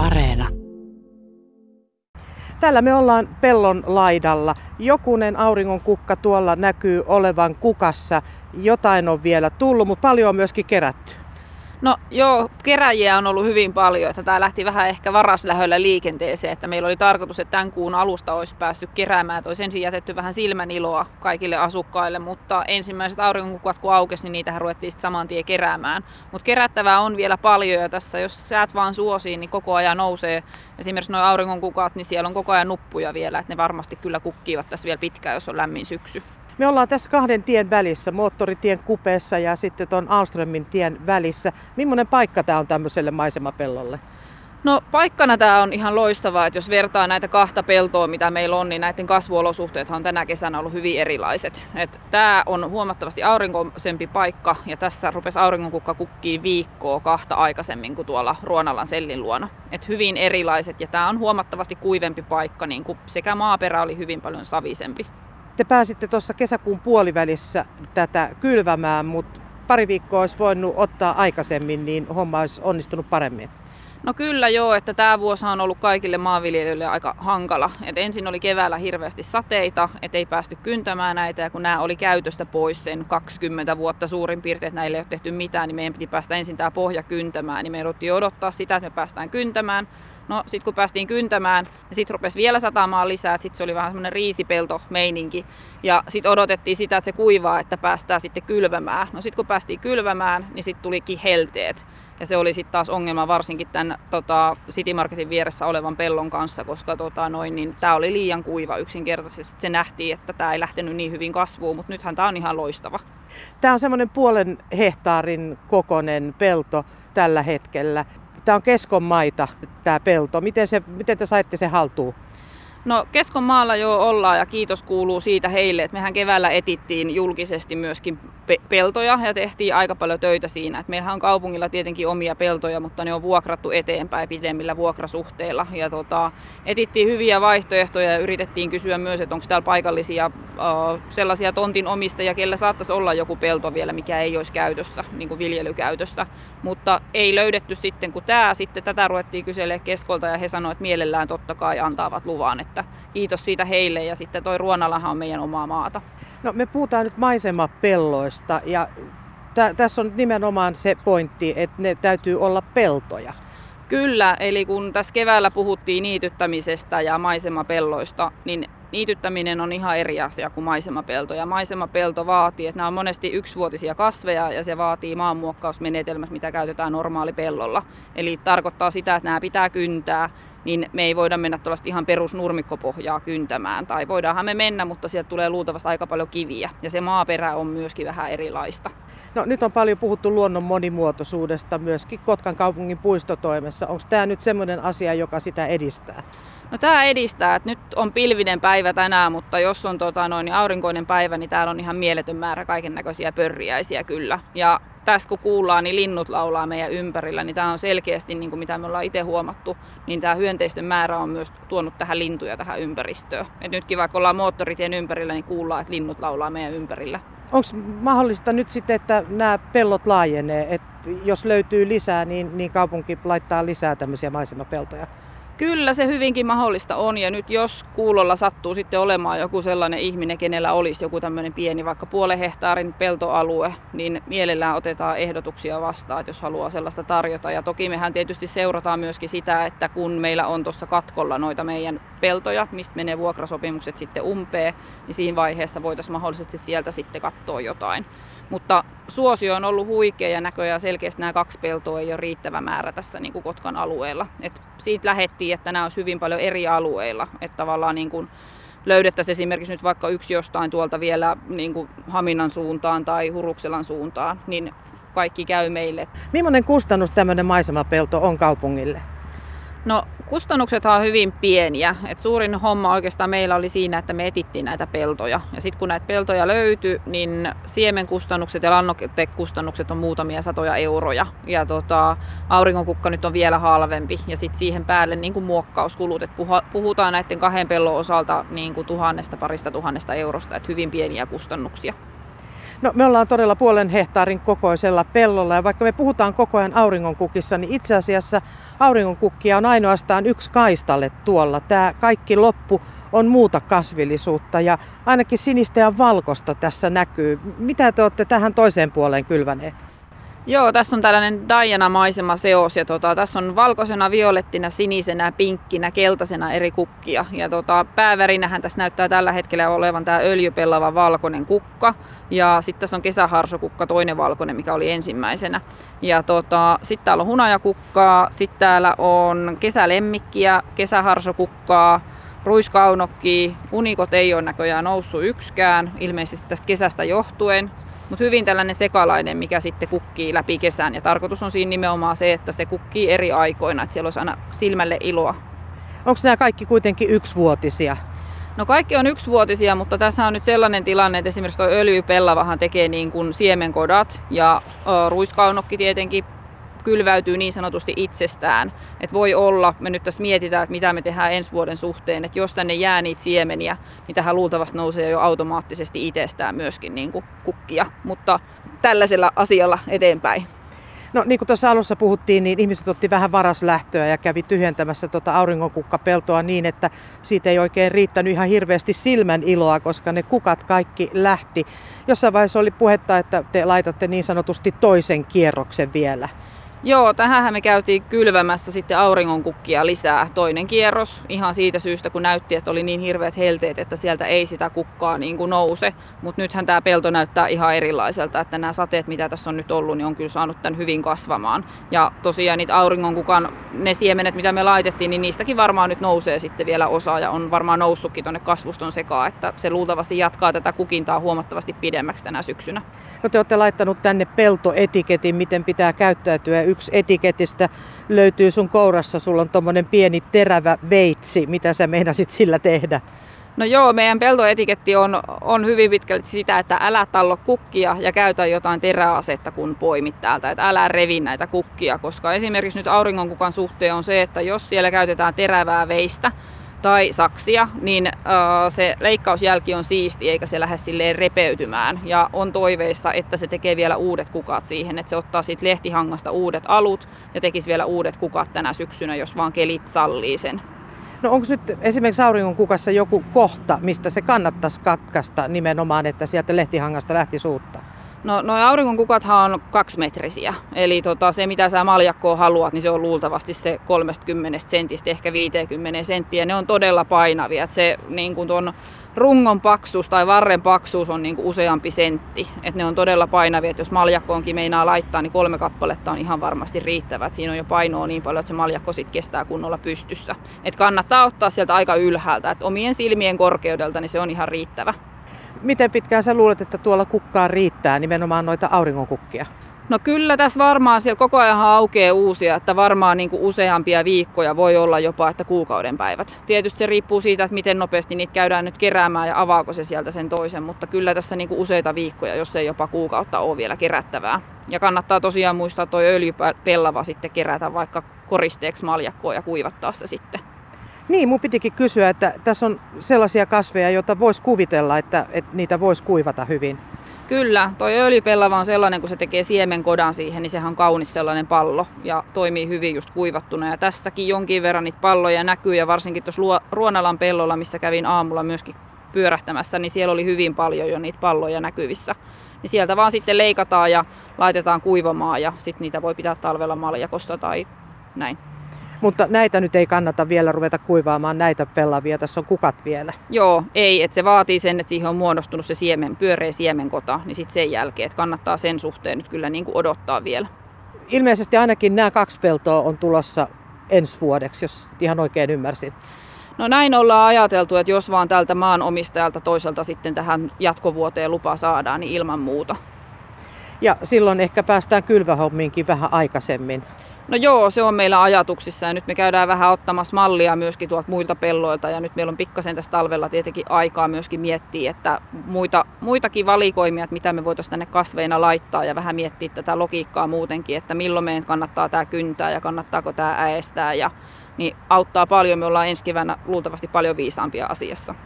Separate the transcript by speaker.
Speaker 1: Areena.
Speaker 2: Täällä me ollaan pellon laidalla. Jokunen auringon kukka tuolla näkyy olevan kukassa. Jotain on vielä tullut, mutta paljon on myöskin kerätty.
Speaker 3: No joo, keräjiä on ollut hyvin paljon, että tämä lähti vähän ehkä varaslähöllä liikenteeseen, että meillä oli tarkoitus, että tämän kuun alusta olisi päästy keräämään, että olisi ensin jätetty vähän silmän iloa kaikille asukkaille, mutta ensimmäiset auringonkukat kun aukesi, niin niitähän ruvettiin sitten saman tien keräämään. Mutta kerättävää on vielä paljon ja tässä, jos säät vaan suosii, niin koko ajan nousee esimerkiksi nuo auringonkukat, niin siellä on koko ajan nuppuja vielä, että ne varmasti kyllä kukkivat tässä vielä pitkään, jos on lämmin syksy.
Speaker 2: Me ollaan tässä kahden tien välissä, moottoritien kupeessa ja sitten tuon Alströmin tien välissä. Millainen paikka tämä on tämmöiselle maisemapellolle?
Speaker 3: No paikkana tämä on ihan loistavaa, että jos vertaa näitä kahta peltoa, mitä meillä on, niin näiden kasvuolosuhteet on tänä kesänä ollut hyvin erilaiset. Et tämä on huomattavasti aurinkoisempi paikka ja tässä rupesi auringonkukka kukkii viikkoa kahta aikaisemmin kuin tuolla Ruonalan sellin luona. Et hyvin erilaiset ja tämä on huomattavasti kuivempi paikka, niin kuin sekä maaperä oli hyvin paljon savisempi.
Speaker 2: Te pääsitte tuossa kesäkuun puolivälissä tätä kylvämään, mutta pari viikkoa olisi voinut ottaa aikaisemmin, niin homma olisi onnistunut paremmin.
Speaker 3: No kyllä joo, että tämä vuosi on ollut kaikille maanviljelijöille aika hankala. Et ensin oli keväällä hirveästi sateita, et ei päästy kyntämään näitä ja kun nämä oli käytöstä pois sen 20 vuotta suurin piirtein, että näille ei ole tehty mitään, niin meidän piti päästä ensin tämä pohja kyntämään. Niin me jouduttiin odottaa sitä, että me päästään kyntämään. No sitten kun päästiin kyntämään, niin sitten rupesi vielä satamaan lisää, että sitten se oli vähän semmoinen riisipelto-meininki. Ja sitten odotettiin sitä, että se kuivaa, että päästään sitten kylvämään. No sitten kun päästiin kylvämään, niin sitten tulikin helteet. Ja se oli sitten taas ongelma varsinkin tämän tota, City Marketin vieressä olevan pellon kanssa, koska tota, niin tämä oli liian kuiva yksinkertaisesti. Se nähtiin, että tämä ei lähtenyt niin hyvin kasvuun, mutta nythän tämä on ihan loistava.
Speaker 2: Tämä on semmoinen puolen hehtaarin kokonen pelto tällä hetkellä. Tämä on keskon maita, tämä pelto. Miten, se, miten te saitte sen haltuun?
Speaker 3: No Keskon maalla jo ollaan ja kiitos kuuluu siitä heille, että mehän keväällä etittiin julkisesti myöskin peltoja ja tehtiin aika paljon töitä siinä. Et meillähän on kaupungilla tietenkin omia peltoja, mutta ne on vuokrattu eteenpäin pidemmillä vuokrasuhteilla. Ja tota, etittiin hyviä vaihtoehtoja ja yritettiin kysyä myös, että onko täällä paikallisia uh, sellaisia tontin omistajia, kellä saattaisi olla joku pelto vielä, mikä ei olisi käytössä, niin kuin viljelykäytössä. Mutta ei löydetty sitten, kun tämä sitten tätä ruvettiin kyselemään keskolta ja he sanoivat, että mielellään totta kai antaavat luvan. Että kiitos siitä heille ja sitten toi Ruonalahan on meidän omaa maata.
Speaker 2: No me puhutaan nyt maisemapelloista ja tä- tässä on nimenomaan se pointti, että ne täytyy olla peltoja.
Speaker 3: Kyllä, eli kun tässä keväällä puhuttiin niityttämisestä ja maisemapelloista, niin niityttäminen on ihan eri asia kuin maisemapelto. Ja maisemapelto vaatii, että nämä on monesti yksivuotisia kasveja ja se vaatii maanmuokkausmenetelmät, mitä käytetään normaalipellolla. Eli tarkoittaa sitä, että nämä pitää kyntää, niin me ei voida mennä tuollaista ihan perusnurmikkopohjaa kyntämään. Tai voidaanhan me mennä, mutta sieltä tulee luultavasti aika paljon kiviä. Ja se maaperä on myöskin vähän erilaista.
Speaker 2: No nyt on paljon puhuttu luonnon monimuotoisuudesta myöskin Kotkan kaupungin puistotoimessa. Onko tämä nyt semmoinen asia, joka sitä edistää?
Speaker 3: No tämä edistää, että nyt on pilvinen päivä tänään, mutta jos on tota, noin, aurinkoinen päivä, niin täällä on ihan mieletön määrä kaiken näköisiä pörriäisiä kyllä. Ja tässä kun kuullaan, niin linnut laulaa meidän ympärillä, niin tämä on selkeästi, niin kuin mitä me ollaan itse huomattu, niin tämä hyönteisten määrä on myös tuonut tähän lintuja tähän ympäristöön. Et nytkin vaikka ollaan moottoritien ympärillä, niin kuullaan, että linnut laulaa meidän ympärillä.
Speaker 2: Onko mahdollista nyt sitten, että nämä pellot laajenee, että jos löytyy lisää, niin, niin kaupunki laittaa lisää tämmöisiä maisemapeltoja?
Speaker 3: Kyllä se hyvinkin mahdollista on ja nyt jos kuulolla sattuu sitten olemaan joku sellainen ihminen, kenellä olisi joku tämmöinen pieni vaikka puolen hehtaarin peltoalue, niin mielellään otetaan ehdotuksia vastaan, jos haluaa sellaista tarjota. Ja toki mehän tietysti seurataan myöskin sitä, että kun meillä on tuossa katkolla noita meidän peltoja, mistä menee vuokrasopimukset sitten umpeen, niin siinä vaiheessa voitaisiin mahdollisesti sieltä sitten katsoa jotain. Mutta suosio on ollut huikea ja näköjään selkeästi nämä kaksi peltoa ei ole riittävä määrä tässä niin kuin Kotkan alueella. Et siitä lähettiin, että nämä olisi hyvin paljon eri alueilla. Että tavallaan niin kuin löydettäisiin esimerkiksi nyt vaikka yksi jostain tuolta vielä niin kuin Haminan suuntaan tai Hurukselan suuntaan, niin kaikki käy meille.
Speaker 2: Millainen kustannus tämmöinen maisemapelto on kaupungille?
Speaker 3: No kustannukset on hyvin pieniä. Et suurin homma oikeastaan meillä oli siinä, että me etittiin näitä peltoja. Ja sitten kun näitä peltoja löytyi, niin siemenkustannukset ja lannotekustannukset on muutamia satoja euroja. Ja tota, auringonkukka nyt on vielä halvempi. Ja sitten siihen päälle niin kuin muokkauskulut. Et puhutaan näiden kahden pellon osalta niin kuin tuhannesta, parista tuhannesta eurosta. Että hyvin pieniä kustannuksia.
Speaker 2: No, me ollaan todella puolen hehtaarin kokoisella pellolla ja vaikka me puhutaan koko ajan auringonkukissa, niin itse asiassa auringonkukkia on ainoastaan yksi kaistalle tuolla. Tämä kaikki loppu on muuta kasvillisuutta ja ainakin sinistä ja valkosta tässä näkyy. Mitä te olette tähän toiseen puoleen kylväneet?
Speaker 3: Joo, tässä on tällainen Diana-maisema seos ja tota, tässä on valkoisena, violettina, sinisenä, pinkkinä, keltaisena eri kukkia. Ja tota, päävärinähän tässä näyttää tällä hetkellä olevan tämä öljypellava valkoinen kukka. Ja sitten tässä on kesäharsokukka, toinen valkoinen, mikä oli ensimmäisenä. Ja tota, sitten täällä on hunajakukkaa, sitten täällä on kesälemmikkiä, kesäharsokukkaa, ruiskaunokki, unikot ei ole näköjään noussut yksikään, ilmeisesti tästä kesästä johtuen. Mutta hyvin tällainen sekalainen, mikä sitten kukkii läpi kesän. Ja tarkoitus on siinä nimenomaan se, että se kukkii eri aikoina, että siellä olisi aina silmälle iloa.
Speaker 2: Onko nämä kaikki kuitenkin yksivuotisia?
Speaker 3: No kaikki on yksivuotisia, mutta tässä on nyt sellainen tilanne, että esimerkiksi tuo öljypellavahan tekee niin kuin siemenkodat ja ruiskaunokki tietenkin kylväytyy niin sanotusti itsestään. Että voi olla, me nyt tässä mietitään, että mitä me tehdään ensi vuoden suhteen, että jos tänne jää niitä siemeniä, niin tähän luultavasti nousee jo automaattisesti itsestään myöskin niin kuin kukkia, mutta tällaisella asialla eteenpäin.
Speaker 2: No niin kuin tuossa alussa puhuttiin, niin ihmiset otti vähän varaslähtöä ja kävi tyhjentämässä tuota auringonkukkapeltoa niin, että siitä ei oikein riittänyt ihan hirveästi silmän iloa, koska ne kukat kaikki lähti. Jossain vaiheessa oli puhetta, että te laitatte niin sanotusti toisen kierroksen vielä.
Speaker 3: Joo, tähän me käytiin kylvämässä sitten auringonkukkia lisää. Toinen kierros ihan siitä syystä, kun näytti, että oli niin hirveät helteet, että sieltä ei sitä kukkaa niin kuin nouse. Mutta nythän tämä pelto näyttää ihan erilaiselta, että nämä sateet, mitä tässä on nyt ollut, niin on kyllä saanut tämän hyvin kasvamaan. Ja tosiaan niitä auringonkukan, ne siemenet, mitä me laitettiin, niin niistäkin varmaan nyt nousee sitten vielä osa ja on varmaan noussutkin tuonne kasvuston sekaan, että se luultavasti jatkaa tätä kukintaa huomattavasti pidemmäksi tänä syksynä.
Speaker 2: No te olette laittanut tänne peltoetiketin, miten pitää käyttäytyä yksi etiketistä löytyy sun kourassa, sulla on tommonen pieni terävä veitsi, mitä sä meinasit sillä tehdä?
Speaker 3: No joo, meidän peltoetiketti on, on hyvin pitkälti sitä, että älä tallo kukkia ja käytä jotain teräasetta, kun poimit täältä. Että älä revi näitä kukkia, koska esimerkiksi nyt auringonkukan suhteen on se, että jos siellä käytetään terävää veistä, tai saksia, niin se leikkausjälki on siisti eikä se lähde silleen repeytymään. Ja on toiveissa, että se tekee vielä uudet kukat siihen, että se ottaa siitä lehtihangasta uudet alut ja tekisi vielä uudet kukat tänä syksynä, jos vaan kelit sallii sen.
Speaker 2: No onko nyt esimerkiksi auringon kukassa joku kohta, mistä se kannattaisi katkaista nimenomaan, että sieltä lehtihangasta lähti suutta?
Speaker 3: No, no aurinkonkukathan on kaksimetrisiä, eli tota, se mitä sä maljakkoon haluat, niin se on luultavasti se 30 sentistä ehkä 50 senttiä. Ne on todella painavia, että se niin kuin tuon rungon paksuus tai varren paksuus on niin kuin useampi sentti. Et ne on todella painavia, että jos maljakkoonkin meinaa laittaa, niin kolme kappaletta on ihan varmasti riittävä. Et siinä on jo painoa niin paljon, että se maljakko sit kestää kunnolla pystyssä. Et kannattaa ottaa sieltä aika ylhäältä, että omien silmien korkeudelta niin se on ihan riittävä.
Speaker 2: Miten pitkään sä luulet, että tuolla kukkaa riittää nimenomaan noita auringonkukkia?
Speaker 3: No kyllä tässä varmaan siellä koko ajan aukeaa uusia, että varmaan niin kuin useampia viikkoja voi olla jopa että kuukauden päivät. Tietysti se riippuu siitä, että miten nopeasti niitä käydään nyt keräämään ja avaako se sieltä sen toisen, mutta kyllä tässä niin kuin useita viikkoja, jos ei jopa kuukautta ole vielä kerättävää. Ja kannattaa tosiaan muistaa tuo öljypellava sitten kerätä vaikka koristeeksi maljakkoa ja kuivattaa se sitten.
Speaker 2: Niin, mun pitikin kysyä, että tässä on sellaisia kasveja, joita voisi kuvitella, että, että niitä voisi kuivata hyvin.
Speaker 3: Kyllä, toi öljypellava on sellainen, kun se tekee siemenkodan siihen, niin sehän on kaunis sellainen pallo ja toimii hyvin just kuivattuna. Ja tässäkin jonkin verran niitä palloja näkyy ja varsinkin tuossa Ruonalan pellolla, missä kävin aamulla myöskin pyörähtämässä, niin siellä oli hyvin paljon jo niitä palloja näkyvissä. Niin sieltä vaan sitten leikataan ja laitetaan kuivamaan ja sitten niitä voi pitää talvella maljakosta tai näin.
Speaker 2: Mutta näitä nyt ei kannata vielä ruveta kuivaamaan, näitä pellavia, tässä on kukat vielä.
Speaker 3: Joo, ei, että se vaatii sen, että siihen on muodostunut se siemen, pyöreä siemenkota, niin sitten sen jälkeen, että kannattaa sen suhteen nyt kyllä niin kuin odottaa vielä.
Speaker 2: Ilmeisesti ainakin nämä kaksi peltoa on tulossa ensi vuodeksi, jos ihan oikein ymmärsin.
Speaker 3: No näin ollaan ajateltu, että jos vaan tältä maanomistajalta toiselta sitten tähän jatkovuoteen lupa saadaan, niin ilman muuta.
Speaker 2: Ja silloin ehkä päästään kylvähommiinkin vähän aikaisemmin.
Speaker 3: No joo, se on meillä ajatuksissa ja nyt me käydään vähän ottamassa mallia myöskin tuolta muilta pelloilta ja nyt meillä on pikkasen tässä talvella tietenkin aikaa myöskin miettiä, että muita, muitakin valikoimia, että mitä me voitaisiin tänne kasveina laittaa ja vähän miettiä tätä logiikkaa muutenkin, että milloin meidän kannattaa tämä kyntää ja kannattaako tämä äestää ja niin auttaa paljon. Me ollaan ensi keväänä luultavasti paljon viisaampia asiassa.